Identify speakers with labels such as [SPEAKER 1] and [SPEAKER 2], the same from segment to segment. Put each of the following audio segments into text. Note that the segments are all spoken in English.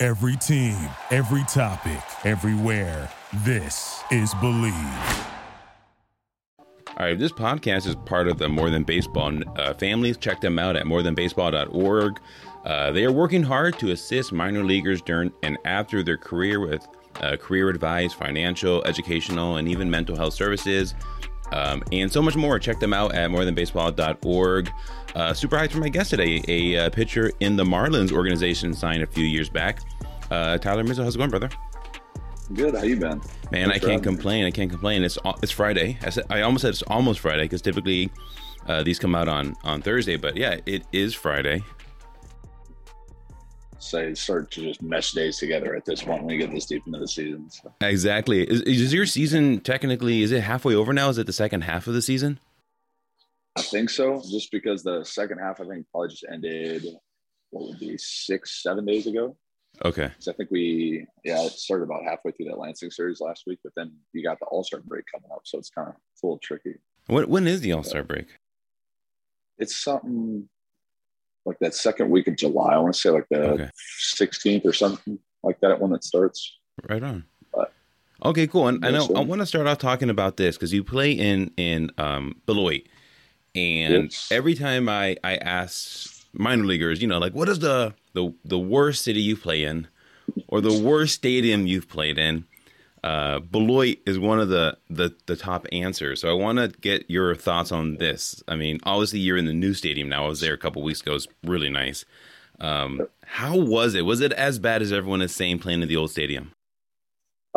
[SPEAKER 1] Every team, every topic, everywhere. This is Believe.
[SPEAKER 2] All right, this podcast is part of the More Than Baseball uh, families. Check them out at morethanbaseball.org. Uh, they are working hard to assist minor leaguers during and after their career with uh, career advice, financial, educational, and even mental health services, um, and so much more. Check them out at morethanbaseball.org. Uh, super hyped for my guest today, a, a pitcher in the Marlins organization signed a few years back. Uh, Tyler Mizzo, how's it going, brother?
[SPEAKER 3] Good. How you been?
[SPEAKER 2] Man, Thanks I can't complain. Me. I can't complain. It's it's Friday. I, said, I almost said it's almost Friday because typically uh, these come out on on Thursday, but yeah, it is Friday
[SPEAKER 3] say start to just mesh days together at this point when we get this deep into the season. So.
[SPEAKER 2] Exactly. Is, is your season technically is it halfway over now? Is it the second half of the season?
[SPEAKER 3] I think so. Just because the second half, I think probably just ended. What would be six, seven days ago?
[SPEAKER 2] Okay.
[SPEAKER 3] So I think we, yeah, it started about halfway through that Lansing series last week, but then you got the All Star break coming up, so it's kind of it's a little tricky.
[SPEAKER 2] When when is the All Star break?
[SPEAKER 3] It's something like that second week of July. I want to say like the okay. 16th or something like that when it starts.
[SPEAKER 2] Right on. But, okay, cool. And I know I want to start off talking about this because you play in in um, Beloit, and every time I I ask minor leaguers, you know, like what is the the the worst city you play in, or the worst stadium you've played in, uh, Beloit is one of the, the, the top answers. So I want to get your thoughts on this. I mean, obviously you're in the new stadium now. I was there a couple weeks ago. It's really nice. Um, how was it? Was it as bad as everyone is saying playing in the old stadium?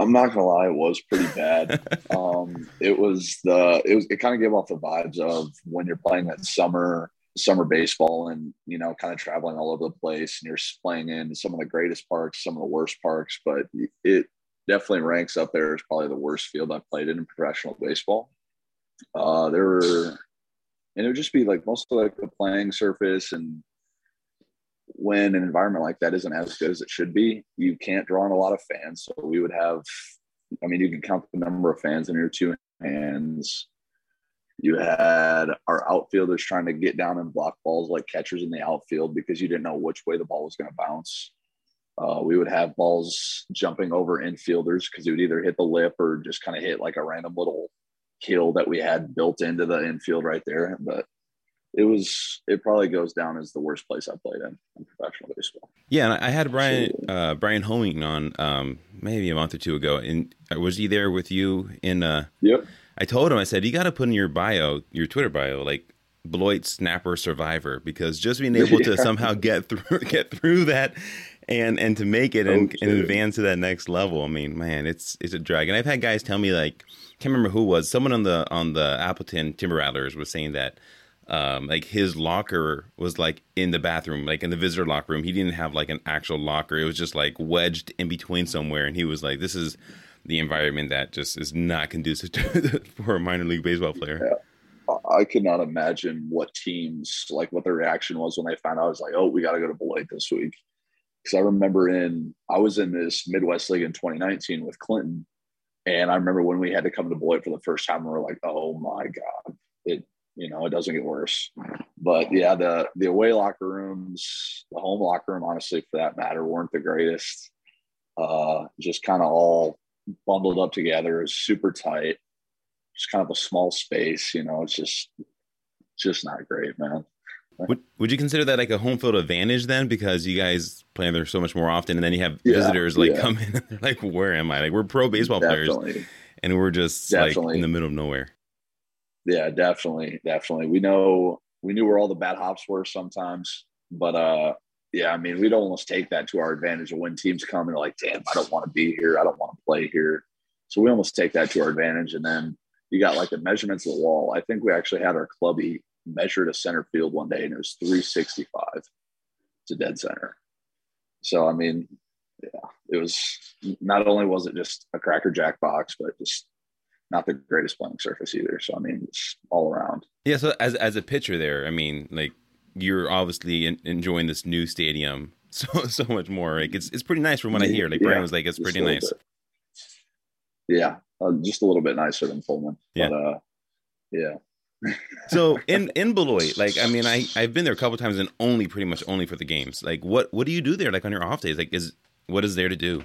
[SPEAKER 3] I'm not gonna lie, it was pretty bad. um, it was the it was it kind of gave off the vibes of when you're playing that summer summer baseball and you know kind of traveling all over the place and you're playing in some of the greatest parks, some of the worst parks, but it definitely ranks up there as probably the worst field I've played in in professional baseball. Uh, there were, and it would just be like most of like the playing surface and when an environment like that isn't as good as it should be, you can't draw in a lot of fans. So we would have, I mean, you can count the number of fans in your two hands. You had our outfielders trying to get down and block balls like catchers in the outfield because you didn't know which way the ball was going to bounce. Uh, we would have balls jumping over infielders because it would either hit the lip or just kind of hit like a random little hill that we had built into the infield right there. But it was it probably goes down as the worst place I played in in professional baseball.
[SPEAKER 2] Yeah, and I had Brian uh, Bryan Hoeing on um, maybe a month or two ago, and uh, was he there with you in? Uh,
[SPEAKER 3] yep.
[SPEAKER 2] I told him I said you got to put in your bio, your Twitter bio, like Beloit snapper survivor, because just being able yeah. to somehow get through get through that and and to make it and, and, advance to that next level. I mean, man, it's it's a drag. And I've had guys tell me like, can't remember who was someone on the on the Appleton Timber Rattlers was saying that. Um, like his locker was like in the bathroom, like in the visitor locker room. He didn't have like an actual locker. It was just like wedged in between somewhere. And he was like, "This is the environment that just is not conducive to, for a minor league baseball player."
[SPEAKER 3] Yeah. I could not imagine what teams like what their reaction was when they found out. I was like, "Oh, we got to go to Beloit this week." because I remember in I was in this Midwest League in 2019 with Clinton, and I remember when we had to come to Beloit for the first time, we were like, "Oh my god, it you know it doesn't get worse." But yeah, the the away locker rooms, the home locker room, honestly, for that matter, weren't the greatest. Uh, just kind of all bundled up together, super tight, just kind of a small space. You know, it's just just not great, man.
[SPEAKER 2] Would Would you consider that like a home field advantage then, because you guys play there so much more often, and then you have yeah, visitors like yeah. come in, and they're like, "Where am I?" Like we're pro baseball definitely. players, and we're just definitely. like in the middle of nowhere.
[SPEAKER 3] Yeah, definitely, definitely. We know we knew where all the bad hops were sometimes, but uh, yeah, I mean, we'd almost take that to our advantage. when teams come and like, "Damn, I don't want to be here. I don't want to play here," so we almost take that to our advantage, and then you got like the measurements of the wall. I think we actually had our clubby measured a center field one day and it was 365 to dead center. So, I mean, yeah, it was not only was it just a cracker jack box, but just not the greatest playing surface either. So I mean, it's all around.
[SPEAKER 2] Yeah. So as as a pitcher, there, I mean, like you're obviously in, enjoying this new stadium so so much more. Like it's it's pretty nice from what I hear. Like yeah, Brian was like, it's pretty nice.
[SPEAKER 3] Bit. Yeah, uh, just a little bit nicer than Pullman.
[SPEAKER 2] Yeah.
[SPEAKER 3] But, uh, yeah
[SPEAKER 2] so in in Beloit, like I mean, I I've been there a couple times and only pretty much only for the games. Like, what what do you do there? Like on your off days, like is what is there to do?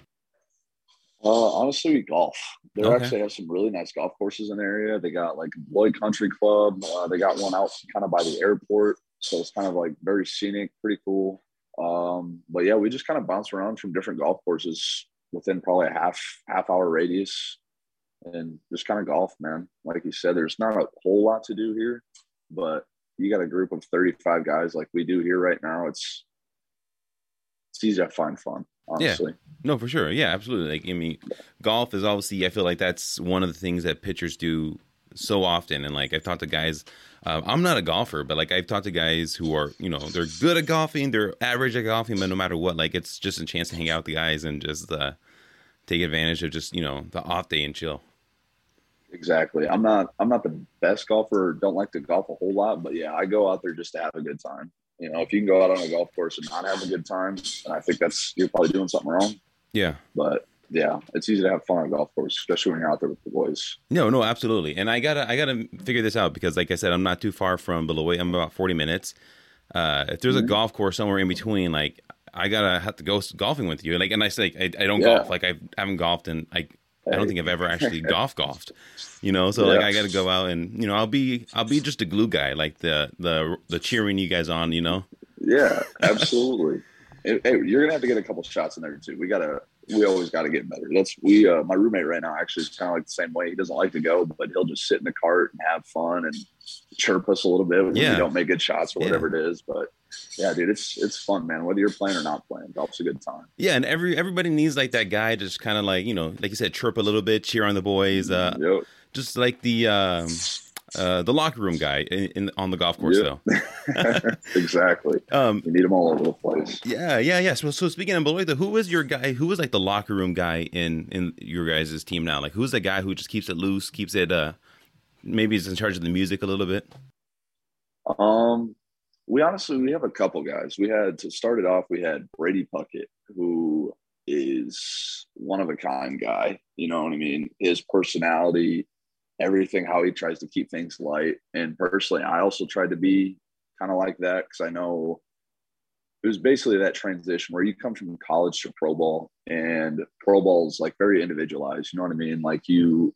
[SPEAKER 3] Uh, honestly, golf. They okay. actually have some really nice golf courses in the area. They got like Beloit Country Club. Uh, they got one out kind of by the airport, so it's kind of like very scenic, pretty cool. Um, but yeah, we just kind of bounce around from different golf courses within probably a half half hour radius and just kind of golf, man. Like you said, there's not a whole lot to do here, but you got a group of 35 guys like we do here right now. It's it's easy to find fun. Honestly.
[SPEAKER 2] Yeah. No, for sure. Yeah, absolutely. Like I mean, golf is obviously. I feel like that's one of the things that pitchers do so often. And like I've talked to guys. Uh, I'm not a golfer, but like I've talked to guys who are, you know, they're good at golfing, they're average at golfing, but no matter what, like it's just a chance to hang out with the guys and just uh, take advantage of just you know the off day and chill.
[SPEAKER 3] Exactly. I'm not I'm not the best golfer. Don't like to golf a whole lot, but yeah, I go out there just to have a good time. You know, if you can go out on a golf course and not have a good time, and I think that's you're probably doing something wrong.
[SPEAKER 2] Yeah.
[SPEAKER 3] But yeah, it's easy to have fun on a golf course, especially when you're out there with the boys.
[SPEAKER 2] No, no, absolutely. And I gotta I gotta figure this out because like I said, I'm not too far from Beloit. I'm about 40 minutes. Uh, if there's mm-hmm. a golf course somewhere in between, like I gotta have to go golfing with you. Like, and I say like, I, I don't yeah. golf. Like I haven't golfed in like I don't think I've ever actually golf golfed, you know. So yeah. like I got to go out and you know I'll be I'll be just a glue guy, like the the the cheering you guys on, you know.
[SPEAKER 3] Yeah, absolutely. hey, you're gonna have to get a couple shots in there too. We gotta we always got to get better. That's we. Uh, my roommate right now actually is kind of like the same way. He doesn't like to go, but he'll just sit in the cart and have fun and chirp us a little bit when yeah. we don't make good shots or whatever yeah. it is. But yeah, dude, it's it's fun, man. Whether you're playing or not playing, golf's a good time.
[SPEAKER 2] Yeah, and every everybody needs like that guy, just kind of like you know, like you said, chirp a little bit, cheer on the boys. Uh, yep. Just like the. Um, uh, the locker room guy in, in on the golf course, yep.
[SPEAKER 3] though. exactly. Um, you need them all over the place.
[SPEAKER 2] Yeah, yeah, yeah. So, so speaking of Beloit, who was your guy? Who was like the locker room guy in in your guys' team now? Like, who's the guy who just keeps it loose, keeps it? uh Maybe he's in charge of the music a little bit.
[SPEAKER 3] Um, we honestly we have a couple guys. We had to start it off. We had Brady Puckett, who is one of a kind guy. You know what I mean? His personality everything how he tries to keep things light. And personally, I also tried to be kind of like that because I know it was basically that transition where you come from college to pro ball, and pro ball is like very individualized. You know what I mean? Like you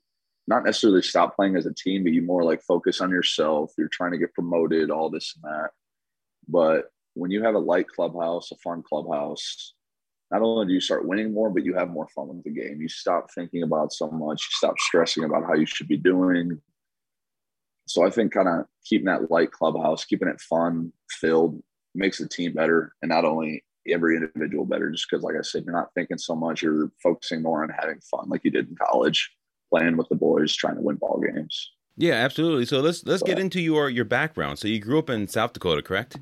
[SPEAKER 3] not necessarily stop playing as a team, but you more like focus on yourself. You're trying to get promoted, all this and that. But when you have a light clubhouse, a fun clubhouse, not only do you start winning more, but you have more fun with the game. You stop thinking about so much, you stop stressing about how you should be doing. So I think kind of keeping that light clubhouse, keeping it fun, filled, makes the team better. And not only every individual better, just because, like I said, you're not thinking so much, you're focusing more on having fun like you did in college, playing with the boys, trying to win ball games.
[SPEAKER 2] Yeah, absolutely. So let's let's get into your your background. So you grew up in South Dakota, correct?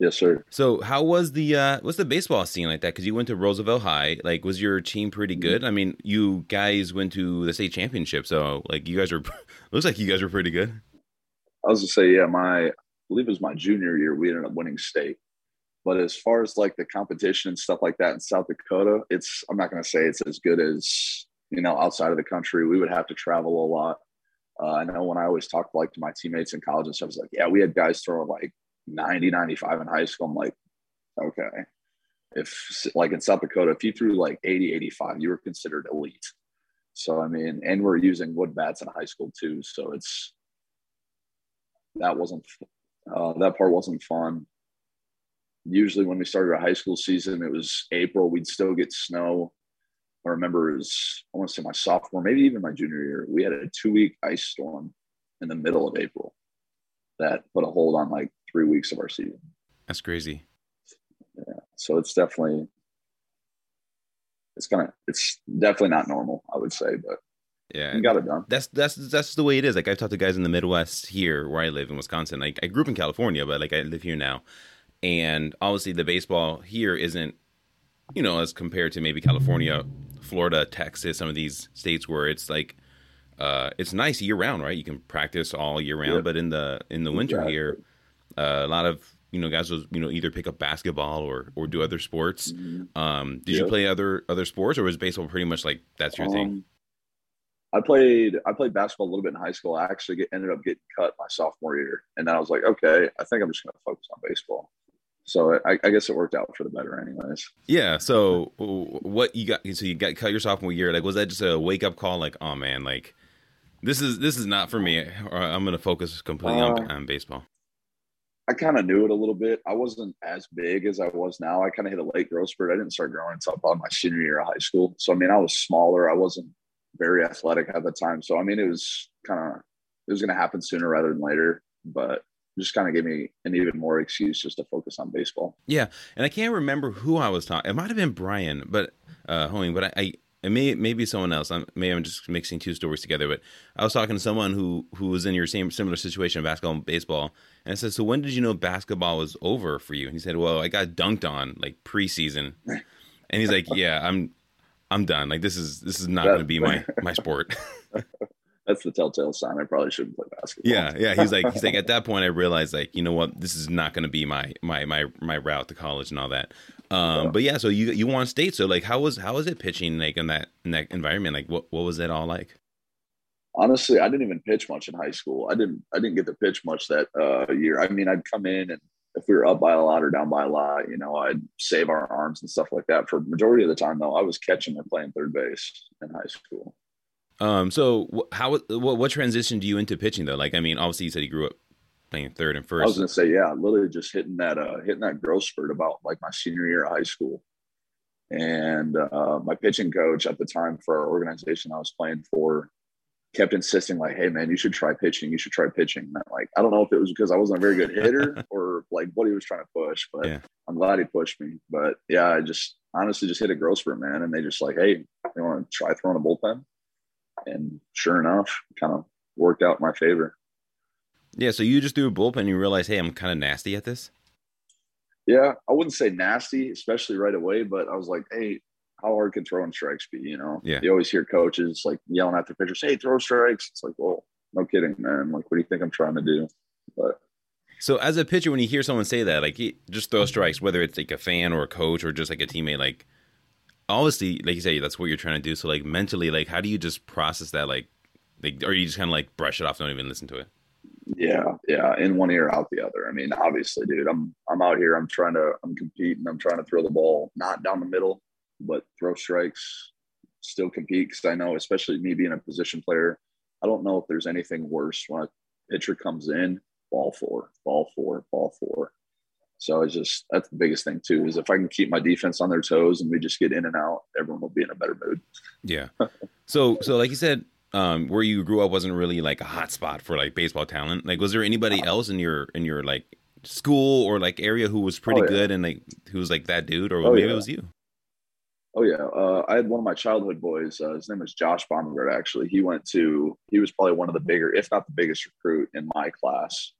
[SPEAKER 3] Yes, sir.
[SPEAKER 2] So, how was the uh, what's the baseball scene like that? Because you went to Roosevelt High. Like, was your team pretty mm-hmm. good? I mean, you guys went to the state championship, so like you guys were looks like you guys were pretty good.
[SPEAKER 3] I was to say, yeah, my I believe it was my junior year. We ended up winning state. But as far as like the competition and stuff like that in South Dakota, it's I'm not going to say it's as good as you know outside of the country. We would have to travel a lot. Uh, I know when I always talked like to my teammates in college and stuff, I was like, yeah, we had guys throwing like 90, 95 in high school. I'm like, okay. If like in South Dakota, if you threw like 80, 85, you were considered elite. So I mean, and we're using wood bats in high school too. So it's that wasn't uh, that part wasn't fun. Usually, when we started our high school season, it was April. We'd still get snow. I remember was I want to say my sophomore, maybe even my junior year. We had a two week ice storm in the middle of April that put a hold on like three weeks of our season.
[SPEAKER 2] That's crazy.
[SPEAKER 3] Yeah. So it's definitely it's kind of it's definitely not normal, I would say, but
[SPEAKER 2] yeah,
[SPEAKER 3] you got it done.
[SPEAKER 2] That's that's that's the way it is. Like I've talked to guys in the Midwest here, where I live in Wisconsin. Like I grew up in California, but like I live here now, and obviously the baseball here isn't you know, as compared to maybe California, Florida, Texas, some of these states where it's like uh, it's nice year round, right? You can practice all year round, yeah. but in the in the winter here, uh, a lot of you know guys will you know either pick up basketball or or do other sports. Mm-hmm. Um, did you play other other sports, or was baseball pretty much like that's your um, thing?
[SPEAKER 3] I played I played basketball a little bit in high school. I actually get, ended up getting cut my sophomore year, and then I was like, okay, I think I'm just going to focus on baseball. So I, I, guess it worked out for the better, anyways.
[SPEAKER 2] Yeah. So what you got? So you got cut your sophomore year. Like, was that just a wake up call? Like, oh man, like this is this is not for me. Or I'm going to focus completely uh, on, on baseball.
[SPEAKER 3] I kind of knew it a little bit. I wasn't as big as I was now. I kind of hit a late growth spurt. I didn't start growing until about my senior year of high school. So I mean, I was smaller. I wasn't very athletic at the time. So I mean, it was kind of it was going to happen sooner rather than later. But just kind of gave me an even more excuse just to focus on baseball.
[SPEAKER 2] Yeah, and I can't remember who I was talking. It might have been Brian, but uh, homie, but I, I it may maybe someone else. I'm maybe I'm just mixing two stories together. But I was talking to someone who who was in your same similar situation basketball and baseball, and I said, "So when did you know basketball was over for you?" And he said, "Well, I got dunked on like preseason," and he's like, "Yeah, I'm I'm done. Like this is this is not going to be my my sport."
[SPEAKER 3] that's the telltale sign. I probably shouldn't play basketball.
[SPEAKER 2] Yeah, yeah. He's like, he's like, at that point, I realized, like, you know what, this is not going to be my my my my route to college and all that. Um, yeah. but yeah, so you you won state. So like, how was how was it pitching like in that in that environment? Like, what what was it all like?
[SPEAKER 3] Honestly, I didn't even pitch much in high school. I didn't I didn't get to pitch much that uh, year. I mean, I'd come in and if we were up by a lot or down by a lot, you know, I'd save our arms and stuff like that. For majority of the time, though, I was catching and playing third base in high school.
[SPEAKER 2] Um, so how what, what transitioned you into pitching though? Like, I mean, obviously you said you grew up playing third and first. I
[SPEAKER 3] was gonna say, yeah, literally just hitting that uh hitting that growth spurt about like my senior year of high school. And uh, my pitching coach at the time for our organization I was playing for kept insisting like, "Hey man, you should try pitching. You should try pitching." And like, I don't know if it was because I wasn't a very good hitter or like what he was trying to push, but yeah. I'm glad he pushed me. But yeah, I just honestly just hit a growth spurt, man. And they just like, "Hey, you want to try throwing a bullpen?" And sure enough, kind of worked out in my favor.
[SPEAKER 2] Yeah, so you just threw a bullpen and you realize, hey, I'm kind of nasty at this.
[SPEAKER 3] Yeah, I wouldn't say nasty, especially right away, but I was like, hey, how hard can throwing strikes be? You know,
[SPEAKER 2] yeah.
[SPEAKER 3] You always hear coaches like yelling at their pitchers, "Hey, throw strikes!" It's like, well, no kidding, man. Like, what do you think I'm trying to do? But
[SPEAKER 2] so, as a pitcher, when you hear someone say that, like, just throw strikes, whether it's like a fan or a coach or just like a teammate, like, obviously, like you say, that's what you're trying to do. So, like mentally, like how do you just process that? Like, like, or you just kind of like brush it off, don't even listen to it.
[SPEAKER 3] Yeah, yeah, in one ear, out the other. I mean, obviously, dude, I'm I'm out here. I'm trying to I'm competing. I'm trying to throw the ball not down the middle, but throw strikes. Still compete because I know, especially me being a position player, I don't know if there's anything worse when a pitcher comes in, ball four, ball four, ball four. So it's just that's the biggest thing too is if I can keep my defense on their toes and we just get in and out, everyone will be in a better mood.
[SPEAKER 2] Yeah. so so like you said, um, where you grew up wasn't really like a hot spot for like baseball talent. Like, was there anybody else in your in your like school or like area who was pretty oh, yeah. good and like who was like that dude, or oh, maybe yeah. it was you?
[SPEAKER 3] Oh yeah, uh, I had one of my childhood boys. Uh, his name was Josh Baumgart. Actually, he went to he was probably one of the bigger, if not the biggest recruit in my class.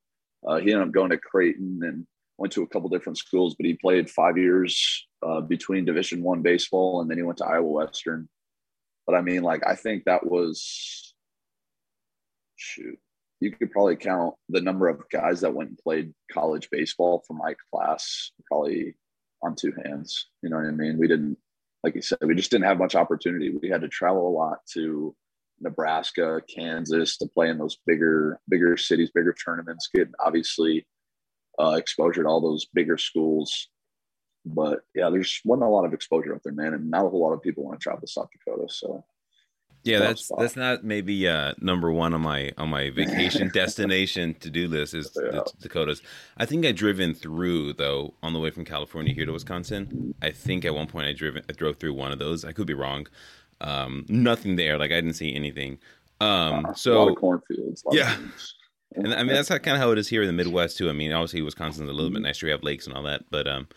[SPEAKER 3] Uh, he ended up going to Creighton and went to a couple different schools, but he played five years uh, between Division One baseball, and then he went to Iowa Western. But I mean, like, I think that was shoot. You could probably count the number of guys that went and played college baseball for my class probably on two hands. You know what I mean? We didn't, like you said, we just didn't have much opportunity. We had to travel a lot to Nebraska, Kansas to play in those bigger, bigger cities, bigger tournaments. Get obviously uh, exposure to all those bigger schools. But yeah, there's wasn't a lot of exposure up there, man, and not a whole lot of people want to travel to South Dakota. So
[SPEAKER 2] yeah, that's spot. that's not maybe uh, number one on my on my vacation destination to do list is yeah. the Dakotas. I think I driven through though on the way from California here to Wisconsin. I think at one point I driven I drove through one of those. I could be wrong. Um, nothing there. Like I didn't see anything. Um, so
[SPEAKER 3] of cornfields.
[SPEAKER 2] yeah. And I mean that's kind of how it is here in the Midwest too. I mean, obviously Wisconsin's a little bit nicer. We have lakes and all that, but um,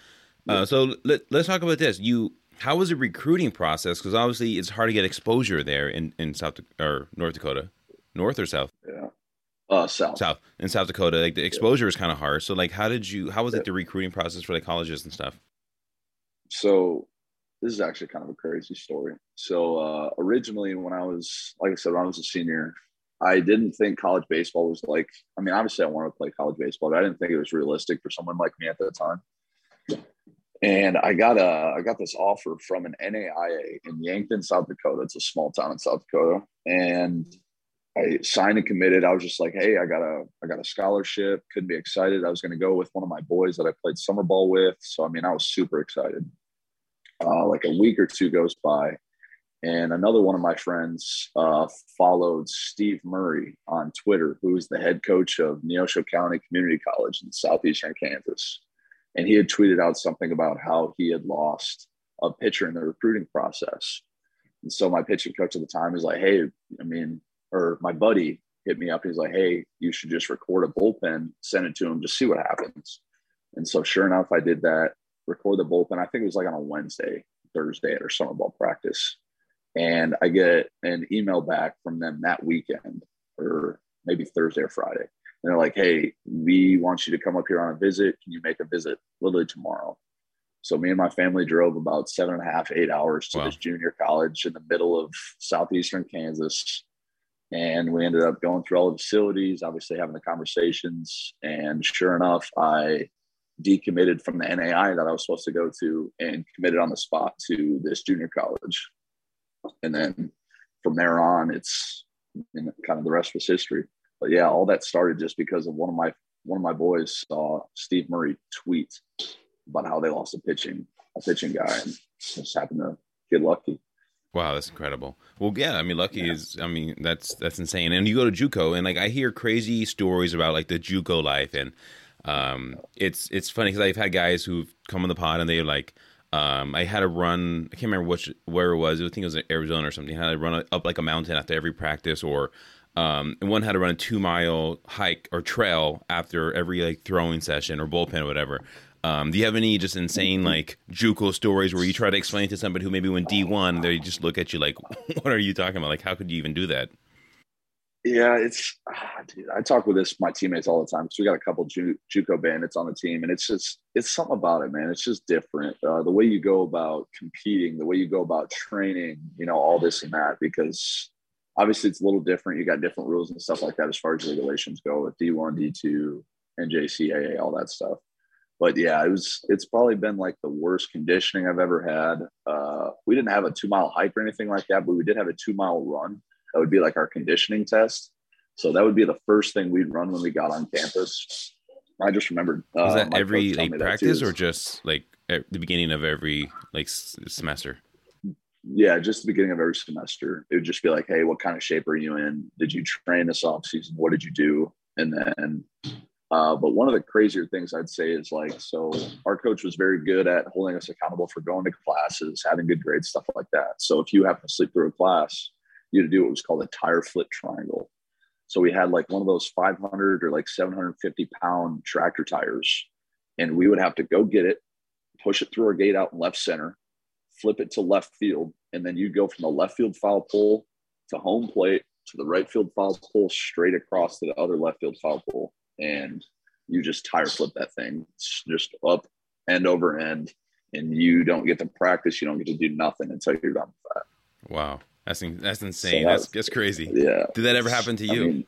[SPEAKER 2] uh, so let, let's talk about this. You, how was the recruiting process? Because obviously it's hard to get exposure there in in South or North Dakota, North or South.
[SPEAKER 3] Yeah, uh, South.
[SPEAKER 2] South in South Dakota, like the exposure yeah. is kind of hard. So like, how did you? How was it the recruiting process for like colleges and stuff?
[SPEAKER 3] So this is actually kind of a crazy story. So uh, originally, when I was, like I said, when I was a senior, I didn't think college baseball was like. I mean, obviously, I wanted to play college baseball, but I didn't think it was realistic for someone like me at that time. And I got a, I got this offer from an NAIA in Yankton, South Dakota. It's a small town in South Dakota, and I signed and committed. I was just like, hey, I got a, I got a scholarship. Couldn't be excited. I was going to go with one of my boys that I played summer ball with. So I mean, I was super excited. Uh, like a week or two goes by, and another one of my friends uh, followed Steve Murray on Twitter, who is the head coach of Neosho County Community College in southeastern Kansas. And he had tweeted out something about how he had lost a pitcher in the recruiting process. And so my pitching coach at the time is like, hey, I mean, or my buddy hit me up. He's like, hey, you should just record a bullpen, send it to him, just see what happens. And so sure enough, I did that record the bullpen. I think it was like on a Wednesday, Thursday at our summer ball practice. And I get an email back from them that weekend or maybe Thursday or Friday. And they're like, hey, we want you to come up here on a visit. Can you make a visit literally tomorrow? So me and my family drove about seven and a half, eight hours to wow. this junior college in the middle of southeastern Kansas. And we ended up going through all the facilities, obviously having the conversations. And sure enough, I decommitted from the NAI that I was supposed to go to and committed on the spot to this junior college. And then from there on, it's kind of the rest was history. But yeah, all that started just because of one of my one of my boys saw Steve Murray tweet about how they lost a pitching a pitching guy and just happened to get lucky.
[SPEAKER 2] Wow, that's incredible. Well, yeah, I mean, lucky yeah. is, I mean, that's that's insane. And you go to JUCO, and like I hear crazy stories about like the JUCO life, and um, it's it's funny because I've had guys who've come on the pod and they're like, um, I had to run. I can't remember which where it was. I think it was in Arizona or something. I had to run up like a mountain after every practice, or um, and one had to run a two mile hike or trail after every like throwing session or bullpen or whatever. Um, do you have any just insane like JUCO stories where you try to explain to somebody who maybe went D one, they just look at you like, "What are you talking about? Like, how could you even do that?"
[SPEAKER 3] Yeah, it's ah, dude. I talk with this my teammates all the time because we got a couple Ju- JUCO bandits on the team, and it's just it's something about it, man. It's just different. Uh, the way you go about competing, the way you go about training, you know, all this and that. Because obviously, it's a little different. You got different rules and stuff like that as far as regulations go with D one, D two, NJCAA, all that stuff. But yeah, it was. It's probably been like the worst conditioning I've ever had. Uh, we didn't have a two mile hike or anything like that, but we did have a two mile run that would be like our conditioning test. So that would be the first thing we'd run when we got on campus. I just remembered.
[SPEAKER 2] Uh, that every like practice or just like at the beginning of every like semester?
[SPEAKER 3] Yeah, just the beginning of every semester. It would just be like, hey, what kind of shape are you in? Did you train this off season? What did you do? And then, uh, but one of the crazier things I'd say is like, so our coach was very good at holding us accountable for going to classes, having good grades, stuff like that. So if you happen to sleep through a class, you to do what was called a tire flip triangle. So we had like one of those 500 or like 750 pound tractor tires, and we would have to go get it, push it through our gate out in left center, flip it to left field, and then you'd go from the left field foul pole to home plate to the right field foul pole straight across to the other left field foul pole, and you just tire flip that thing It's just up end over end, and you don't get to practice. You don't get to do nothing until you're done with that.
[SPEAKER 2] Wow. That's that's insane. So that's that's crazy.
[SPEAKER 3] Yeah.
[SPEAKER 2] Did that ever happen to you? I mean,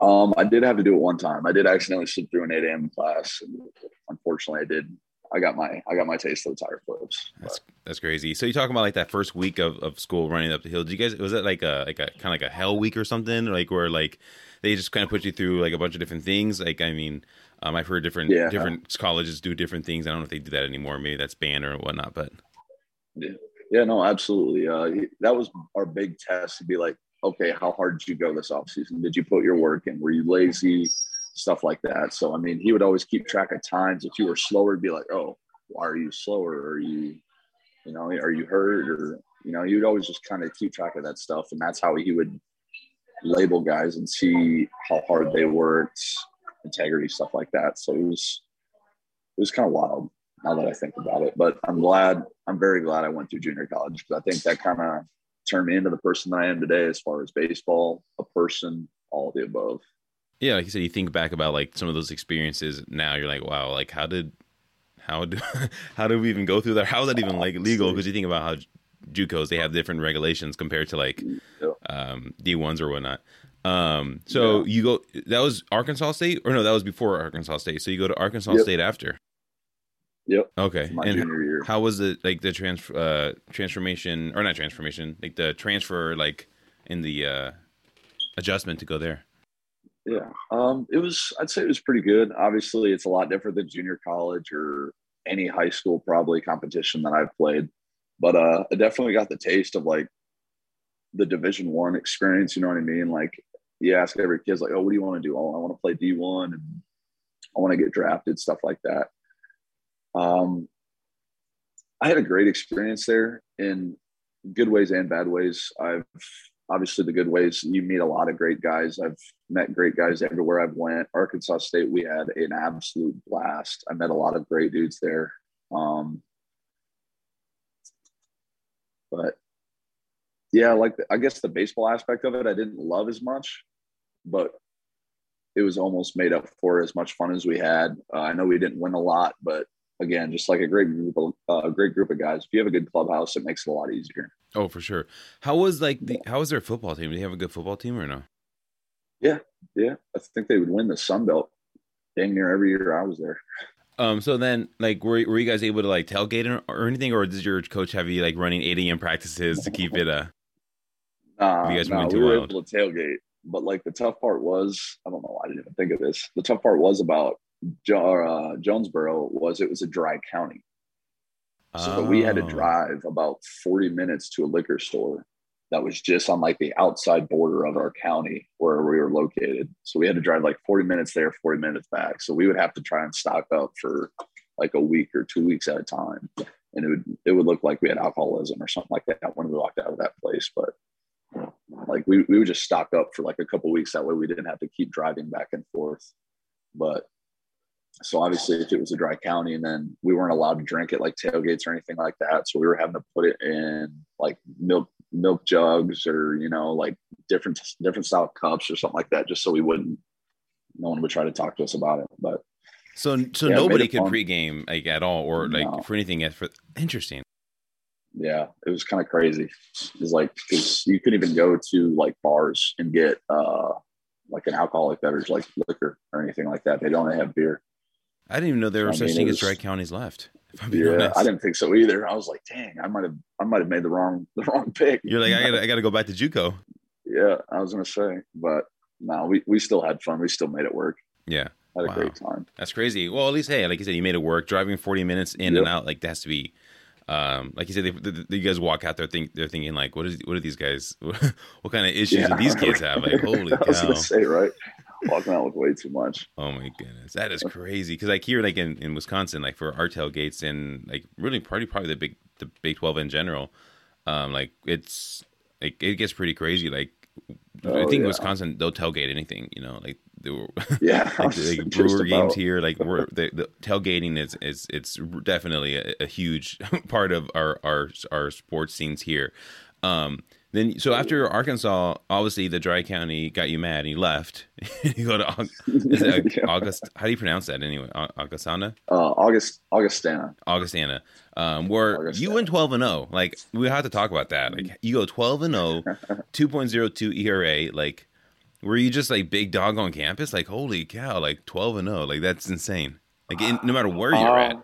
[SPEAKER 3] um, I did have to do it one time. I did accidentally slip through an 8 a.m. class. And unfortunately, I did. I got my I got my taste of the tire flips.
[SPEAKER 2] That's that's crazy. So you talking about like that first week of, of school running up the hill? Did you guys was that like a like a kind of like a hell week or something? Like where like they just kind of put you through like a bunch of different things. Like I mean, um, I've heard different yeah. different colleges do different things. I don't know if they do that anymore. Maybe that's banned or whatnot. But
[SPEAKER 3] yeah. Yeah, no, absolutely. Uh, that was our big test to be like, okay, how hard did you go this off season? Did you put your work in? Were you lazy? Stuff like that. So, I mean, he would always keep track of times. If you were slower, be like, oh, why are you slower? Are you, you know, are you hurt? Or, you know, he would always just kind of keep track of that stuff. And that's how he would label guys and see how hard they worked, integrity, stuff like that. So it was, it was kind of wild now that I think about it. But I'm glad, I'm very glad I went through junior college because I think that kind of turned me into the person that I am today as far as baseball, a person, all of the above.
[SPEAKER 2] Yeah, like you said, you think back about like some of those experiences now, you're like, wow, like how did how do how do we even go through that? How is that even like legal? Because you think about how JUCOs they have different regulations compared to like um, D ones or whatnot. Um, so yeah. you go that was Arkansas State or no, that was before Arkansas State. So you go to Arkansas yep. State after.
[SPEAKER 3] Yep.
[SPEAKER 2] Okay. and how was it like the transfer uh, transformation or not transformation like the transfer like in the uh, adjustment to go there?
[SPEAKER 3] Yeah. Um, it was I'd say it was pretty good. Obviously, it's a lot different than junior college or any high school probably competition that I've played, but uh, I definitely got the taste of like the Division One experience. You know what I mean? Like you ask every kid's like, "Oh, what do you want to do? Oh, I want to play D one and I want to get drafted, stuff like that." Um, I had a great experience there in good ways and bad ways. I've obviously the good ways. You meet a lot of great guys. I've met great guys everywhere I've went. Arkansas State, we had an absolute blast. I met a lot of great dudes there. Um, but yeah, like the, I guess the baseball aspect of it, I didn't love as much, but it was almost made up for as much fun as we had. Uh, I know we didn't win a lot, but again, just like a great group of uh, great group of guys. If you have a good clubhouse, it makes it a lot easier.
[SPEAKER 2] Oh, for sure. How was like the how was their football team? Do they have a good football team or no?
[SPEAKER 3] Yeah, yeah. I think they would win the Sun Belt dang near every year I was there.
[SPEAKER 2] Um. So then, like, were were you guys able to like tailgate or anything, or did your coach have you like running eight a.m. practices to keep it? Uh,
[SPEAKER 3] nah, you guys nah, we were wild? able to tailgate, but like the tough part was, I don't know, I didn't even think of this. The tough part was about uh, Jonesboro was it was a dry county. So oh. we had to oh. drive about 40 minutes to a liquor store that was just on like the outside border of our county where we were located. So we had to drive like 40 minutes there, 40 minutes back. So we would have to try and stock up for like a week or two weeks at a time. And it would it would look like we had alcoholism or something like that when we walked out of that place. But like we, we would just stock up for like a couple weeks that way we didn't have to keep driving back and forth. But so obviously if it was a dry county and then we weren't allowed to drink it like tailgates or anything like that. So we were having to put it in like milk milk jugs or you know like different different style cups or something like that just so we wouldn't no one would try to talk to us about it. But
[SPEAKER 2] so so yeah, nobody could fun. pregame like at all or like no. for anything for interesting.
[SPEAKER 3] Yeah it was kind of crazy. It's like because you couldn't even go to like bars and get uh like an alcoholic beverage like liquor or anything like that. They don't have beer
[SPEAKER 2] I didn't even know there were I such things as dry counties left.
[SPEAKER 3] yeah, honest. I didn't think so either. I was like, dang, I might have, I might have made the wrong, the wrong pick.
[SPEAKER 2] You're like, I gotta, I gotta go back to JUCO.
[SPEAKER 3] Yeah, I was gonna say, but no, we we still had fun. We still made it work.
[SPEAKER 2] Yeah,
[SPEAKER 3] had wow. a great time.
[SPEAKER 2] That's crazy. Well, at least hey, like you said, you made it work. Driving 40 minutes in yep. and out, like that has to be. Um, like you said, they, they, they, you guys walk out there, think they're thinking like, what is, what are these guys? what kind of issues yeah. do these kids have? Like, holy cow! I was
[SPEAKER 3] gonna say right walking out with way too much.
[SPEAKER 2] Oh my goodness, that is crazy. Because like here, like in, in Wisconsin, like for our tailgates and like really probably probably the big the Big Twelve in general, um, like it's like it gets pretty crazy. Like oh, I think yeah. Wisconsin they'll tailgate anything, you know, like they were
[SPEAKER 3] yeah
[SPEAKER 2] like, like brewer games here. Like we're the, the, tailgating is is it's definitely a, a huge part of our our our sports scenes here. Um, then, so after Arkansas, obviously the dry county got you mad and you left. you go to yeah. August. How do you pronounce that anyway? Augustana.
[SPEAKER 3] Uh, August Augustana.
[SPEAKER 2] Augustana. Um, where Augustana. you went twelve and zero. Oh. Like we have to talk about that. Like you go twelve and 0, 2.02 ERA. Like were you just like big dog on campus? Like holy cow! Like twelve and zero. Like that's insane. Like in, no matter where you're at.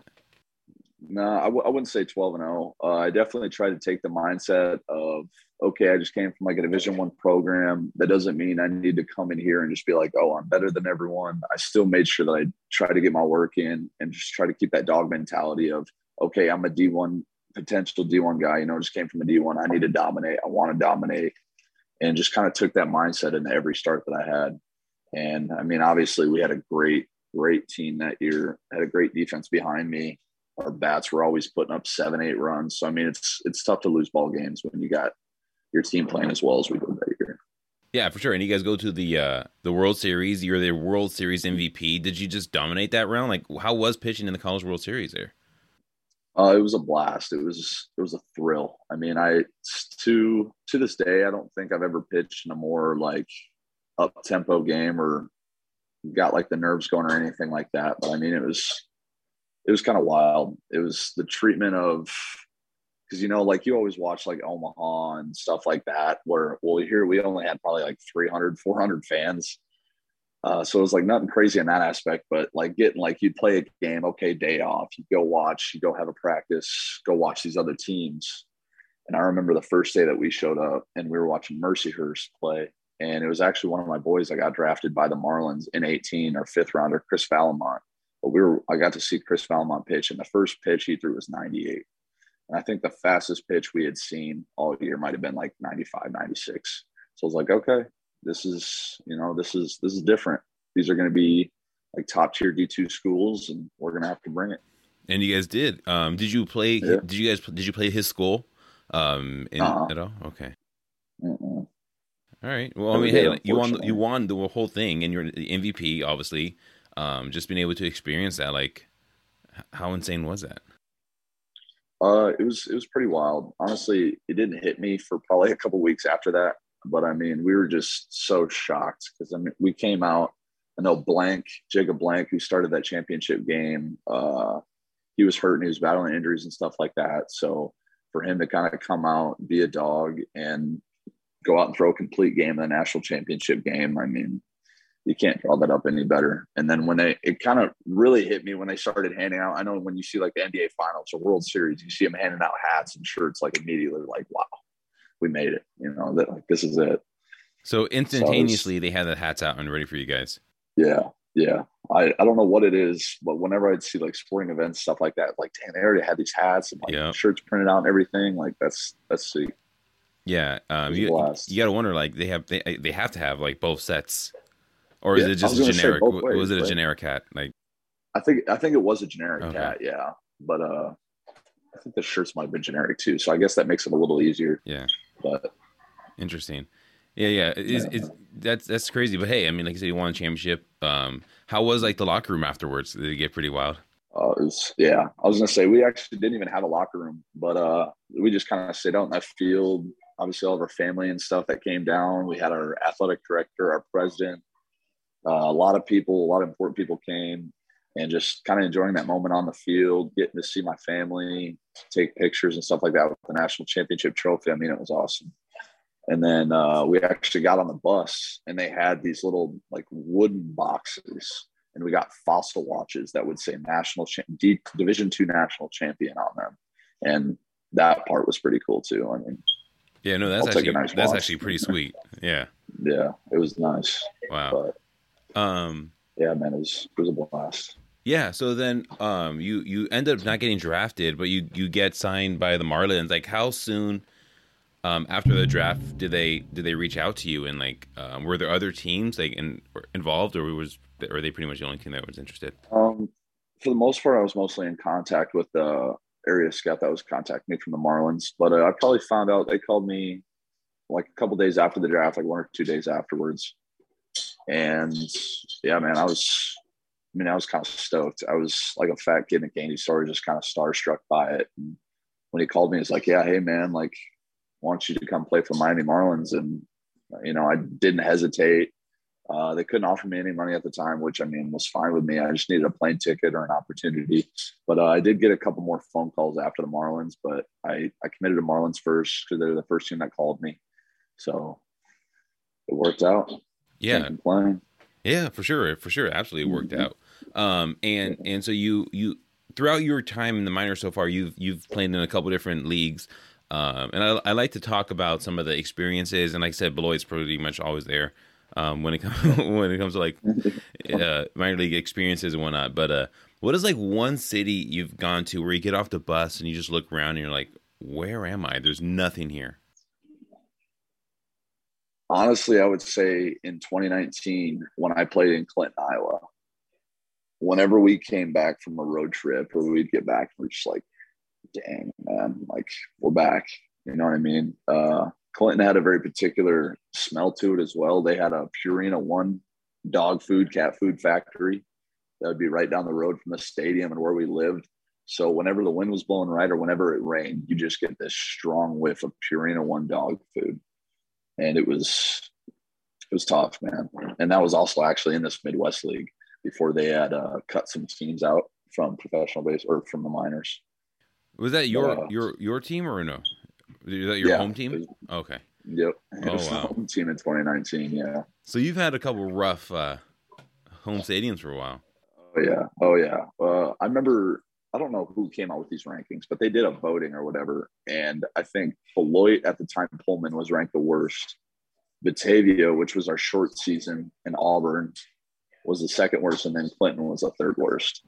[SPEAKER 3] No, I w- I wouldn't say 12 and 0. Uh, I definitely try to take the mindset of, okay, I just came from like a division one program. That doesn't mean I need to come in here and just be like, oh, I'm better than everyone. I still made sure that I try to get my work in and just try to keep that dog mentality of, okay, I'm a D1 potential D1 guy, you know, just came from a D1. I need to dominate. I want to dominate. And just kind of took that mindset into every start that I had. And I mean, obviously, we had a great, great team that year, had a great defense behind me our bats were always putting up seven, eight runs. So I mean, it's it's tough to lose ball games when you got your team playing as well as we did that year.
[SPEAKER 2] Yeah, for sure. And you guys go to the uh, the World Series. You're the World Series MVP. Did you just dominate that round? Like, how was pitching in the College World Series there?
[SPEAKER 3] Uh, it was a blast. It was it was a thrill. I mean, I to to this day, I don't think I've ever pitched in a more like up tempo game or got like the nerves going or anything like that. But I mean, it was it was kind of wild. It was the treatment of because you know, like you always watch like Omaha and stuff like that, where well, here we only had probably like 300, 400 fans. Uh, so it was like nothing crazy in that aspect, but like getting like you'd play a game, okay, day off, you go watch, you go have a practice, go watch these other teams. And I remember the first day that we showed up and we were watching Mercyhurst play. And it was actually one of my boys that got drafted by the Marlins in 18 or fifth rounder, Chris Vallimont. But we were I got to see Chris Vallimont pitch, and the first pitch he threw was 98. And I think the fastest pitch we had seen all year might have been like 95, 96. So I was like, okay, this is, you know, this is this is different. These are going to be like top tier D2 schools and we're going to have to bring it.
[SPEAKER 2] And you guys did. Um did you play yeah. did you guys did you play his school um in uh-huh. at all? Okay. Mm-mm. All right. Well, I mean, hey, you won you won the whole thing and you're the MVP obviously. Um just being able to experience that like how insane was that?
[SPEAKER 3] Uh, it was it was pretty wild. Honestly, it didn't hit me for probably a couple weeks after that. But I mean, we were just so shocked because I mean, we came out. I know Blank, Jacob Blank, who started that championship game. Uh, he was hurt and he was battling injuries and stuff like that. So for him to kind of come out, be a dog, and go out and throw a complete game in the national championship game, I mean, you can't draw that up any better. And then when they, it kind of really hit me when they started handing out. I know when you see like the NBA Finals or World Series, you see them handing out hats and shirts, like immediately, like wow, we made it. You know that like this is it.
[SPEAKER 2] So instantaneously, so they had the hats out and ready for you guys.
[SPEAKER 3] Yeah, yeah. I, I don't know what it is, but whenever I'd see like sporting events, stuff like that, like damn, they already had these hats and like yep. shirts printed out and everything. Like that's that's sweet.
[SPEAKER 2] Yeah, um, you, you got to wonder like they have they they have to have like both sets or yeah, is it just a generic? Ways, was it a generic hat? Like,
[SPEAKER 3] I think I think it was a generic okay. hat. Yeah, but uh, I think the shirts might have been generic too. So I guess that makes it a little easier.
[SPEAKER 2] Yeah,
[SPEAKER 3] but
[SPEAKER 2] interesting. Yeah, yeah, it's, it's, that's that's crazy. But hey, I mean, like you said, you won a championship. Um, how was like the locker room afterwards? Did it get pretty wild?
[SPEAKER 3] Uh, was, yeah, I was gonna say we actually didn't even have a locker room, but uh, we just kind of sit out in that field. Obviously, all of our family and stuff that came down. We had our athletic director, our president, uh, a lot of people, a lot of important people came and just kind of enjoying that moment on the field, getting to see my family, take pictures and stuff like that with the national championship trophy. I mean, it was awesome. And then uh, we actually got on the bus and they had these little like wooden boxes and we got fossil watches that would say national cha- D- division two national champion on them. And that part was pretty cool too. I mean,
[SPEAKER 2] yeah, no, that's I'll actually, nice that's watch. actually pretty sweet. Yeah.
[SPEAKER 3] Yeah. It was nice.
[SPEAKER 2] Wow. But, um,
[SPEAKER 3] yeah, man, it was it was a blast.
[SPEAKER 2] Yeah, so then um, you you end up not getting drafted, but you you get signed by the Marlins. Like, how soon um, after the draft did they did they reach out to you? And like, um, were there other teams like in, involved, or was or they pretty much the only team that was interested?
[SPEAKER 3] Um, for the most part, I was mostly in contact with the area scout that was contacting me from the Marlins. But uh, I probably found out they called me like a couple days after the draft, like one or two days afterwards. And yeah, man, I was, I mean, I was kind of stoked. I was like a fat kid in a candy store, just kind of starstruck by it. And when he called me, he's like, yeah, hey, man, like, I want you to come play for Miami Marlins. And, you know, I didn't hesitate. Uh, they couldn't offer me any money at the time, which I mean was fine with me. I just needed a plane ticket or an opportunity. But uh, I did get a couple more phone calls after the Marlins, but I, I committed to Marlins first because they're the first team that called me. So it worked out.
[SPEAKER 2] Yeah. Yeah, for sure, for sure, absolutely worked mm-hmm. out. Um, and and so you you throughout your time in the minor so far, you've you've played in a couple different leagues. Um, and I, I like to talk about some of the experiences. And like I said, Beloit's pretty much always there um, when it comes when it comes to like uh, minor league experiences and whatnot. But uh, what is like one city you've gone to where you get off the bus and you just look around and you're like, where am I? There's nothing here
[SPEAKER 3] honestly, I would say in 2019 when I played in Clinton, Iowa, whenever we came back from a road trip or we'd get back, we're just like, dang, man, like we're back. You know what I mean? Uh, Clinton had a very particular smell to it as well. They had a Purina One dog food, cat food factory that would be right down the road from the stadium and where we lived. So whenever the wind was blowing right or whenever it rained, you just get this strong whiff of Purina One dog food and it was it was tough, man. And that was also actually in this Midwest League before they had uh, cut some teams out from professional base or from the minors.
[SPEAKER 2] Was that your
[SPEAKER 3] Uh,
[SPEAKER 2] your your team or no? Is that your
[SPEAKER 3] Yeah.
[SPEAKER 2] home team? Okay.
[SPEAKER 3] Yep. It
[SPEAKER 2] Oh,
[SPEAKER 3] was the
[SPEAKER 2] wow.
[SPEAKER 3] home team in 2019. Yeah.
[SPEAKER 2] So you've had a couple rough uh, home stadiums for a while.
[SPEAKER 3] Oh yeah. Oh yeah. Uh, I remember. I don't know who came out with these rankings, but they did a voting or whatever, and I think Beloit at the time Pullman was ranked the worst. Batavia, which was our short season, and Auburn was the second worst, and then Clinton was the third worst.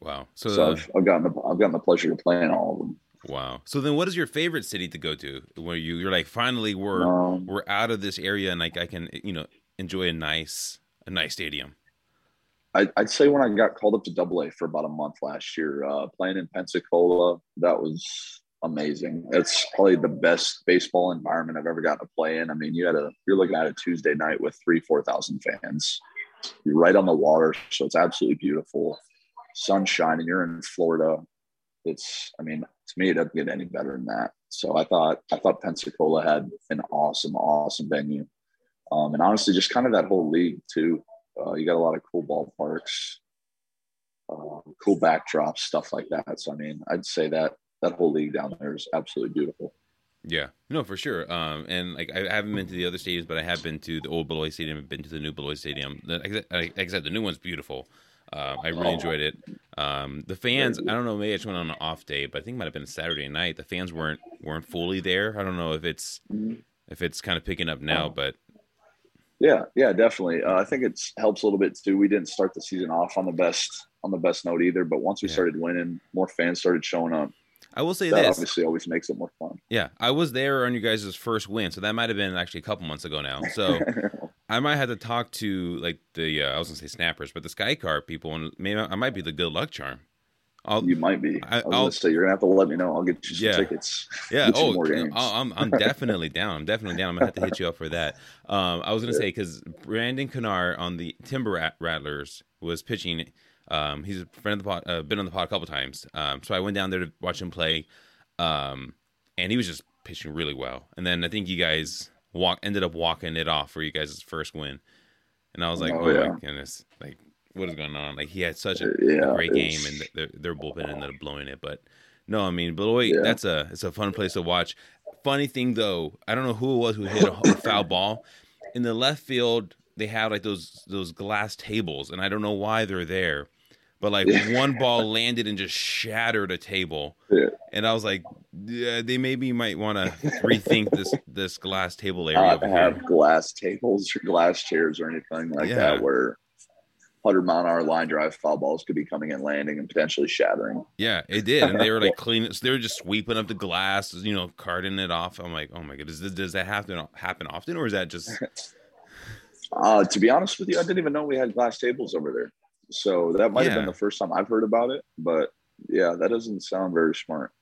[SPEAKER 2] Wow. So,
[SPEAKER 3] So,
[SPEAKER 2] uh,
[SPEAKER 3] I've, I've gotten the I've gotten the pleasure to play in all of them.
[SPEAKER 2] wow. So then, what is your favorite city to go to? Where you you're like, finally, we're
[SPEAKER 3] Um,
[SPEAKER 2] we're out of this area, and like I can you know enjoy a nice a nice stadium.
[SPEAKER 3] I, I'd say when I got called up to Double A for about a month last year, uh, playing in Pensacola, that was amazing. It's probably the best baseball environment I've ever gotten to play in. I mean, you had a you're looking at a Tuesday night with three, four thousand fans. You're right on the water, so it's absolutely beautiful. Sunshine, and you're in Florida. It's, I mean, to me, it doesn't get any better than that. So I thought, I thought Pensacola had an awesome, awesome venue, um, and honestly, just kind of that whole league too. Uh, you got a lot of cool ballparks, uh, cool backdrops, stuff like that. So I mean, I'd say that that whole league down there is absolutely beautiful.
[SPEAKER 2] Yeah, no, for sure. Um, and like I haven't been to the other stadiums, but I have been to the old Beloit Stadium. I've been to the new Beloit Stadium. The- Like I- said, the new one's beautiful. Uh, I really
[SPEAKER 3] Oh.
[SPEAKER 2] enjoyed it. Um, the fans, I don't know, maybe I just went on an off day, but I think it might have been a Saturday night. The fans weren't weren't fully there. I don't know if it's if it's kind of picking up now,
[SPEAKER 3] Oh.
[SPEAKER 2] but
[SPEAKER 3] Yeah, yeah, definitely. Uh, I think it helps a little bit too. We didn't start the season off on the best on the best note either, but once we
[SPEAKER 2] Yeah.
[SPEAKER 3] started winning, more fans started showing up.
[SPEAKER 2] I will say
[SPEAKER 3] That
[SPEAKER 2] this.
[SPEAKER 3] obviously always makes it more fun.
[SPEAKER 2] Yeah, I was there on you guys' first win, so that might have been actually a couple months ago now. So I might have to talk to like the uh, I was gonna say snappers, but the Sky Carp people, and maybe I might be the good luck charm. I'll,
[SPEAKER 3] you might be.
[SPEAKER 2] I-
[SPEAKER 3] I, was
[SPEAKER 2] I'll-
[SPEAKER 3] gonna say you're gonna have to let me know. I'll get you some
[SPEAKER 2] Yeah.
[SPEAKER 3] tickets.
[SPEAKER 2] yeah. Oh,
[SPEAKER 3] more games.
[SPEAKER 2] I'm I'm definitely down. I'm definitely down. I'm gonna have to hit you up for that. Um, I was gonna say because Brandon Kennard on the Timber Rattlers was pitching. Um, he's a friend of the pod, uh, been on the pod a couple times. Um, so I went down there to watch him play. Um, and he was just pitching really well. And then I think you guys walk ended up walking it off for you guys' first win. And I was like,
[SPEAKER 3] Oh,
[SPEAKER 2] oh,
[SPEAKER 3] yeah.
[SPEAKER 2] my goodness, like what is going on? Like he had such a,
[SPEAKER 3] Yeah,
[SPEAKER 2] great game, and their their bullpen ended up blowing it. But no, I mean Beloit,
[SPEAKER 3] Yeah.
[SPEAKER 2] that's a it's a fun place to watch. Funny thing though, I don't know who it was who hit a, a foul ball in the left field. They have like those those glass tables, and I don't know why they're there. But like
[SPEAKER 3] Yeah.
[SPEAKER 2] one ball landed and just shattered a table,
[SPEAKER 3] Yeah.
[SPEAKER 2] and I was like, yeah, they maybe might want to rethink this this glass table area
[SPEAKER 3] Not have
[SPEAKER 2] here.
[SPEAKER 3] glass tables or glass chairs or anything like that where 100 mile an hour line drive foul balls could be coming and landing and potentially shattering.
[SPEAKER 2] Yeah, it did, and they were like cleaning. So they were just sweeping up the glass, you know, carting it off. I'm like, oh my goodness, does, does that happen happen often, or is that just
[SPEAKER 3] Uh, to be honest with you, I didn't even know we had glass tables over there. So that might have been the first time I've heard about it. But yeah, that doesn't sound very smart.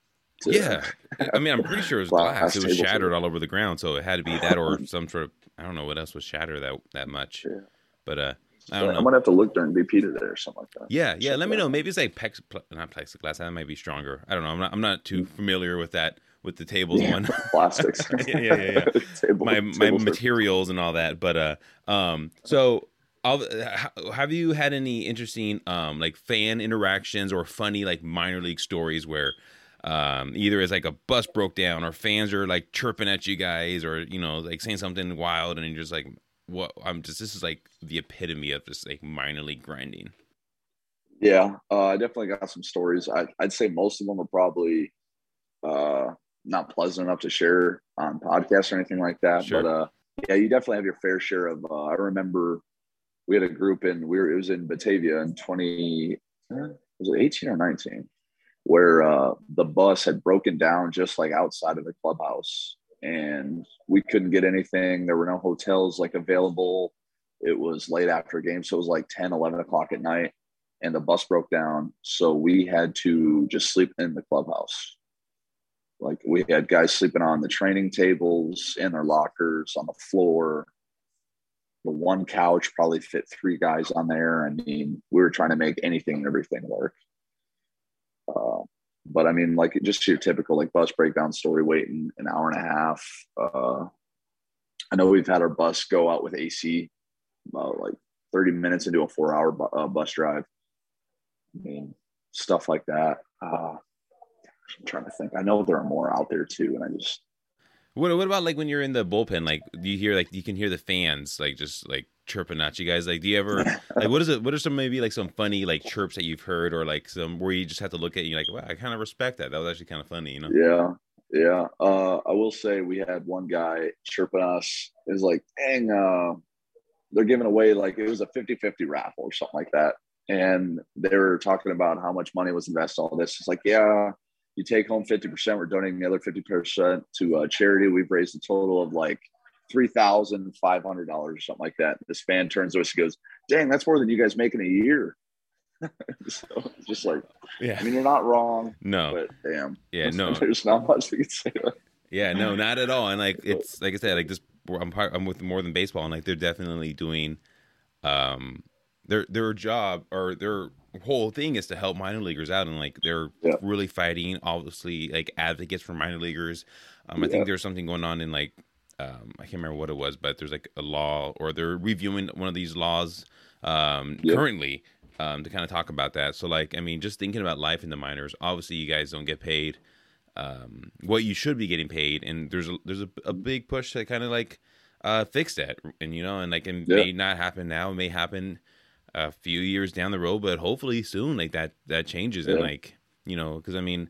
[SPEAKER 3] to-
[SPEAKER 2] yeah? I mean, I'm pretty sure it was
[SPEAKER 3] Glass
[SPEAKER 2] glass. It was shattered all over the ground, so it had to be that or some sort of I don't know what else was shattered that that much.
[SPEAKER 3] Yeah.
[SPEAKER 2] But uh, I
[SPEAKER 3] I'm
[SPEAKER 2] don't know.
[SPEAKER 3] gonna have to look during BP today or something like that.
[SPEAKER 2] Yeah, yeah.
[SPEAKER 3] Check
[SPEAKER 2] Let me know. Maybe it's like pex, not plexiglass. That might be stronger. I don't know. I'm not. I'm not too familiar with that with the tables
[SPEAKER 3] Yeah,
[SPEAKER 2] one.
[SPEAKER 3] plastics.
[SPEAKER 2] Yeah, yeah, yeah, yeah.
[SPEAKER 3] Table-
[SPEAKER 2] my my
[SPEAKER 3] tables
[SPEAKER 2] materials and all that. But uh, um, so I'll, have you had any interesting um like fan interactions or funny like minor league stories where um either it's like a bus broke down or fans are like chirping at you guys or you know like saying something wild and you're just like what I'm just this is like the epitome of just like minor league grinding.
[SPEAKER 3] Yeah, uh, I definitely got some stories. I, I'd say most of them are probably uh, not pleasant enough to share on podcasts or anything like that.
[SPEAKER 2] Sure.
[SPEAKER 3] But uh, yeah, you definitely have your fair share of. Uh, I remember we had a group in we were it was in Batavia in twenty uh, was it eighteen or nineteen, where uh, the bus had broken down just like outside of the clubhouse, and we couldn't get anything. There were no hotels like available. It was late after a game, so it was like 10, 11 o'clock at night and the bus broke down. So we had to just sleep in the clubhouse. Like we had guys sleeping on the training tables, in their lockers, on the floor. The one couch probably fit three guys on there. I mean, we were trying to make anything and everything work. Uh, but I mean, like just your typical like bus breakdown story, waiting an hour and a half. Uh, I know we've had our bus go out with AC, uh, like 30 minutes into a four hour bu- uh, bus drive I mean, stuff like that. Uh, I'm trying to think. I know there are more out there too, and I just
[SPEAKER 2] What what about like when you're in the bullpen? Like, do you hear like you can hear the fans like just like chirping at you guys? Like, do you ever like what is it? What are some maybe like some funny like chirps that you've heard or like some where you just have to look at you like, wow, I kind of respect that. That was actually kind of funny, you know?
[SPEAKER 3] yeah, yeah. Uh, I will say we had one guy chirping us. It was like, dang, uh, they're giving away like it was a 50-50 raffle or something like that. And they were talking about how much money was invested all this. It's like, yeah, you take home 50%, we're donating the other 50% to a charity. We've raised a total of like $3,500 or something like that. This fan turns to us and goes, dang, that's more than you guys make in a year. so it's just like,
[SPEAKER 2] Yeah.
[SPEAKER 3] I mean, you're not wrong,
[SPEAKER 2] No.
[SPEAKER 3] but damn.
[SPEAKER 2] Yeah, no.
[SPEAKER 3] There's not much we can say.
[SPEAKER 2] Yeah, no, not at all. And like it's like I said, like this I'm part I'm with more than baseball and like they're definitely doing um their their job or their whole thing is to help minor leaguers out and like they're
[SPEAKER 3] Yeah.
[SPEAKER 2] really fighting obviously like advocates for minor leaguers. Um I
[SPEAKER 3] Yeah.
[SPEAKER 2] think there's something going on in like um I can't remember what it was, but there's like a law or they're reviewing one of these laws um
[SPEAKER 3] Yeah.
[SPEAKER 2] currently um to kind of talk about that. So like I mean just thinking about life in the minors, obviously you guys don't get paid um, what you should be getting paid, and there's a there's a, a big push to kind of like uh, fix that, and you know, and like it
[SPEAKER 3] Yeah.
[SPEAKER 2] may not happen now, it may happen a few years down the road, but hopefully soon, like that that changes, and like you know, because I mean,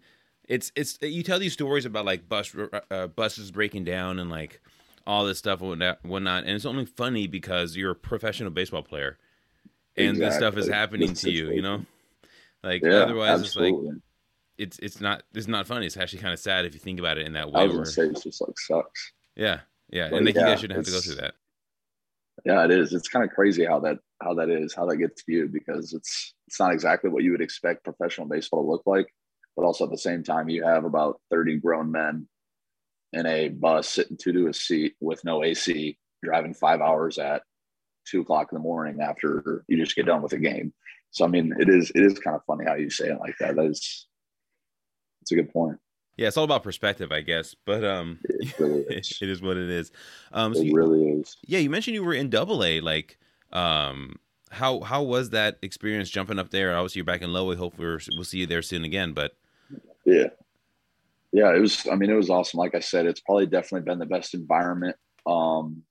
[SPEAKER 2] it's it's you tell these stories about like bus uh, buses breaking down and like all this stuff and whatnot, and it's only funny because you're a professional baseball player, and this stuff is happening
[SPEAKER 3] This
[SPEAKER 2] to you, you know. Like
[SPEAKER 3] Yeah,
[SPEAKER 2] otherwise, it's like it's it's not it's not funny. It's actually kind of sad if you think about it in that
[SPEAKER 3] I
[SPEAKER 2] way.
[SPEAKER 3] was
[SPEAKER 2] Where,
[SPEAKER 3] say it's just like sucks.
[SPEAKER 2] yeah, yeah,
[SPEAKER 3] Like,
[SPEAKER 2] and like you guys shouldn't have to go through that.
[SPEAKER 3] Yeah, it is. It's kind of crazy how that how that is, how that gets viewed because it's it's not exactly what you would expect professional baseball to look like, but also at the same time you have about 30 grown men in a bus sitting two to a seat with no AC, driving five hours at two o'clock in the morning after you just get done with a game. So I mean it is it is kind of funny how you say it like that. That is it's a good point.
[SPEAKER 2] Yeah, it's all about perspective, I guess. But um,
[SPEAKER 3] It really is.
[SPEAKER 2] it
[SPEAKER 3] is.
[SPEAKER 2] what it is. Um, so
[SPEAKER 3] It
[SPEAKER 2] you,
[SPEAKER 3] really is.
[SPEAKER 2] yeah, you mentioned you were in Double A. Like, um, how how was that experience jumping up there? Obviously, you're back in Low. Hopefully, we'll see you there soon again. But
[SPEAKER 3] Yeah. Yeah, it was I mean, it was awesome. Like I said, it's probably definitely been the best environment. Um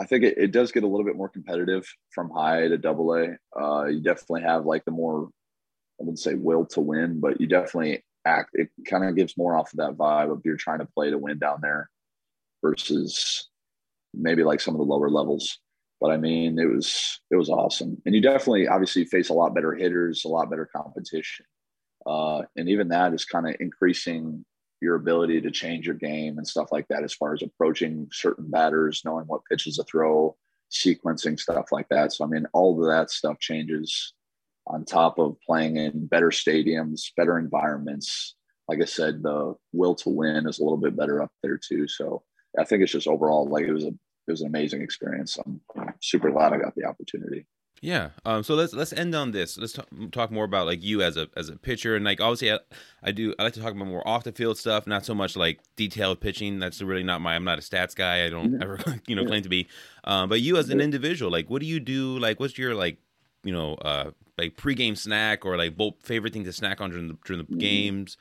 [SPEAKER 3] I think it, it does get a little bit more competitive from high to double A. Uh you definitely have like the more I wouldn't say will to win, but you definitely act it kind of gives more off of that vibe of you're trying to play to win down there versus maybe like some of the lower levels. But I mean, it was it was awesome. And you definitely obviously face a lot better hitters, a lot better competition. Uh, and even that is kind of increasing your ability to change your game and stuff like that as far as approaching certain batters knowing what pitches to throw sequencing stuff like that. So i mean all of that stuff changes on top of playing in better stadiums better environments. Like i said the will to win is a little bit better up there too. So i think it's just overall like it was a it was an amazing experience. I'm, super glad i got the opportunity
[SPEAKER 2] Yeah. Um. So let's let's end on this. Let's talk, talk more about like you as a as a pitcher and like obviously I, I do I like to talk about more off the field stuff, not so much like detailed pitching. That's really not my. I'm not a stats guy. I don't ever you know
[SPEAKER 3] Yeah.
[SPEAKER 2] claim to be. Um. But you as an individual, like, what do you do? Like, what's your like you know uh like pregame snack or like both favorite thing to snack on during the during the
[SPEAKER 3] Mhm.
[SPEAKER 2] games?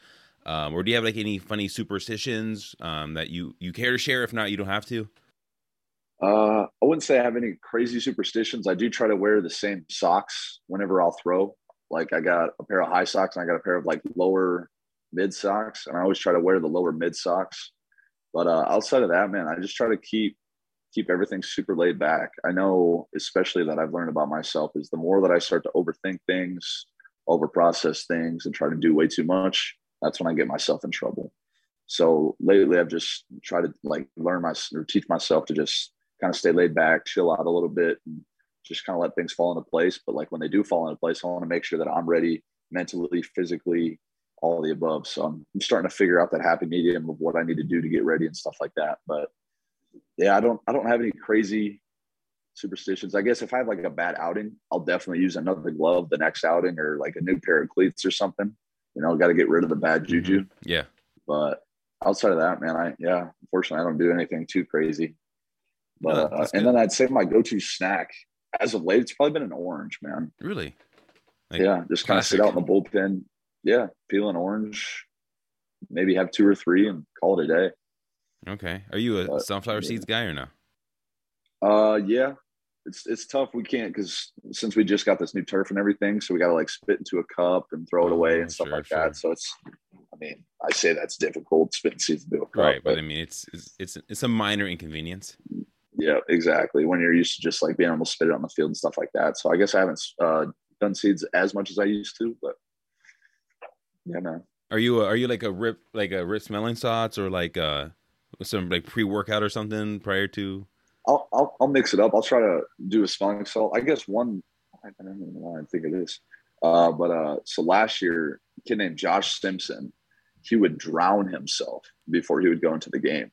[SPEAKER 2] Um. Or do you have like any funny superstitions um that you you care to share? If not, you don't have to.
[SPEAKER 3] Uh, I wouldn't say I have any crazy superstitions. I do try to wear the same socks whenever I'll throw. Like I got a pair of high socks and I got a pair of like lower mid socks, and I always try to wear the lower mid socks. But uh, outside of that, man, I just try to keep keep everything super laid back. I know, especially that I've learned about myself is the more that I start to overthink things, over process things, and try to do way too much, that's when I get myself in trouble. So lately, I've just tried to like learn my or teach myself to just kind of stay laid back, chill out a little bit, and just kind of let things fall into place. But like when they do fall into place, I want to make sure that I'm ready mentally, physically, all the above. So I'm, I'm starting to figure out that happy medium of what I need to do to get ready and stuff like that. But yeah, I don't I don't have any crazy superstitions. I guess if I have like a bad outing, I'll definitely use another glove the next outing or like a new pair of cleats or something. You know, got to get rid of the bad mm-hmm. juju.
[SPEAKER 2] Yeah.
[SPEAKER 3] But outside of that, man, I yeah, unfortunately, I don't do anything too crazy. But
[SPEAKER 2] No,
[SPEAKER 3] uh, and then I'd say my go-to snack as of late, it's probably been an orange, man.
[SPEAKER 2] Really.
[SPEAKER 3] Like yeah, just kind of sit out in the bullpen. Yeah, peel an orange, maybe have two or three and call it a day.
[SPEAKER 2] Okay. Are you a but, sunflower yeah. seeds guy or no?
[SPEAKER 3] Uh, yeah. It's it's tough. We can't because since we just got this new turf and everything, so we got to like spit into a cup and throw it oh, away and stuff sure, like sure. that. So it's, I mean, I say that's difficult spitting seeds into a cup,
[SPEAKER 2] right? But, but I mean, it's, it's it's it's a minor inconvenience.
[SPEAKER 3] Yeah, exactly. When you're used to just like being able to spit it on the field and stuff like that. So I guess I haven't uh, done seeds as much as I used to, but yeah, man.
[SPEAKER 2] Are you are you like a rip like a rip smelling salts or like uh some like pre workout or something prior to?
[SPEAKER 3] I'll, I'll, I'll mix it up. I'll try to do a smelling salt. I guess one. I don't even know why I think it is. Uh, but uh, so last year, a kid named Josh Simpson, he would drown himself before he would go into the game.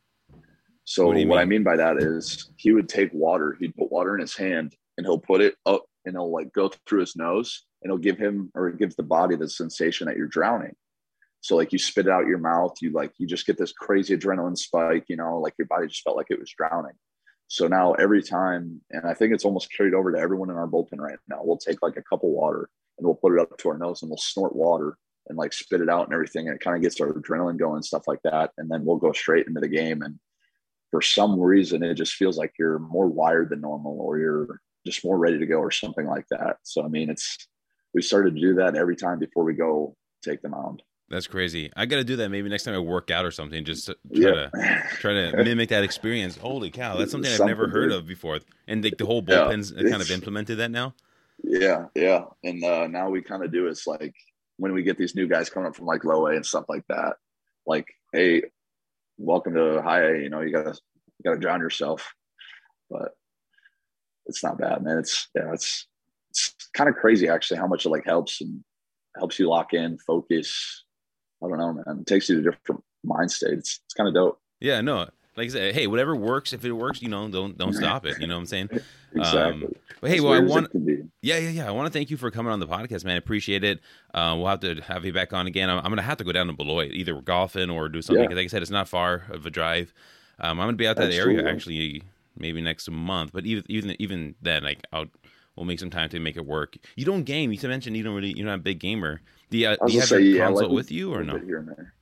[SPEAKER 3] So what, what I mean by that is he would take water, he'd put water in his hand and he'll put it up and he'll like go through his nose and it'll give him or it gives the body the sensation that you're drowning. So like you spit it out your mouth, you like you just get this crazy adrenaline spike, you know, like your body just felt like it was drowning. So now every time, and I think it's almost carried over to everyone in our bullpen right now, we'll take like a cup of water and we'll put it up to our nose and we'll snort water and like spit it out and everything. And it kind of gets our adrenaline going and stuff like that. And then we'll go straight into the game. And for some reason, it just feels like you're more wired than normal or you're just more ready to go or something like that. So, I mean, it's, we started to do that every time before we go take the mound.
[SPEAKER 2] That's crazy. I got to do that maybe next time I work out or something. Just to try yeah. to try to mimic that experience. Holy cow, that's something, something I've never heard of before. And the, the whole bullpen's yeah, kind of implemented that now.
[SPEAKER 3] Yeah, yeah. And uh, now we kind of do it's like when we get these new guys coming up from like low A and stuff like that. Like, hey, welcome to high. You know, you gotta you gotta drown yourself, but it's not bad, man. It's yeah, it's it's kind of crazy actually how much it like helps and helps you lock in, focus I don't know, man. It takes you to different mind state. It's, it's kind of dope.
[SPEAKER 2] Yeah, no. Like I said, hey, whatever works. If it works, you know, don't don't stop it. You know what I'm saying?
[SPEAKER 3] exactly. Um,
[SPEAKER 2] but hey, well, I want. Yeah, yeah, yeah. I want to thank you for coming on the podcast, man. I appreciate it. Uh, we'll have to have you back on again. I'm, I'm, gonna have to go down to Beloit, either golfing or do something. Yeah. Like I said, it's not far of a drive. Um, I'm gonna be out that Absolutely. area actually, maybe next month. But even even even then, like I'll we'll make some time to make it work. You don't game. You mentioned you don't really you're not a big gamer. Do you, do you have say, your yeah, console like with you or no?
[SPEAKER 3] Here and there.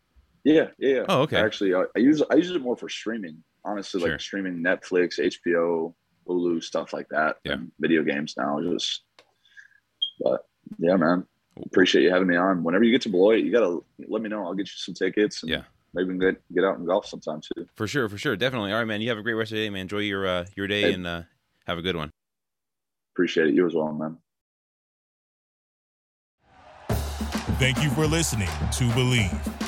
[SPEAKER 3] Yeah, yeah.
[SPEAKER 2] Oh, okay.
[SPEAKER 3] Actually, I, I, use I use it more for streaming. Honestly, sure. like streaming Netflix, HBO, Hulu, stuff like that.
[SPEAKER 2] Yeah.
[SPEAKER 3] video games now, just. But yeah, man. Appreciate you having me on. Whenever you get to Beloit, you gotta let me know. I'll get you some tickets.
[SPEAKER 2] yeah.
[SPEAKER 3] Maybe we can get get out and golf sometime too.
[SPEAKER 2] For sure, for sure, definitely. All right, man. You have a great rest of the day, man. Enjoy your uh, your day hey. and uh, have a good one.
[SPEAKER 3] Appreciate it. You as well, man.
[SPEAKER 1] Thank you for listening to Bleav.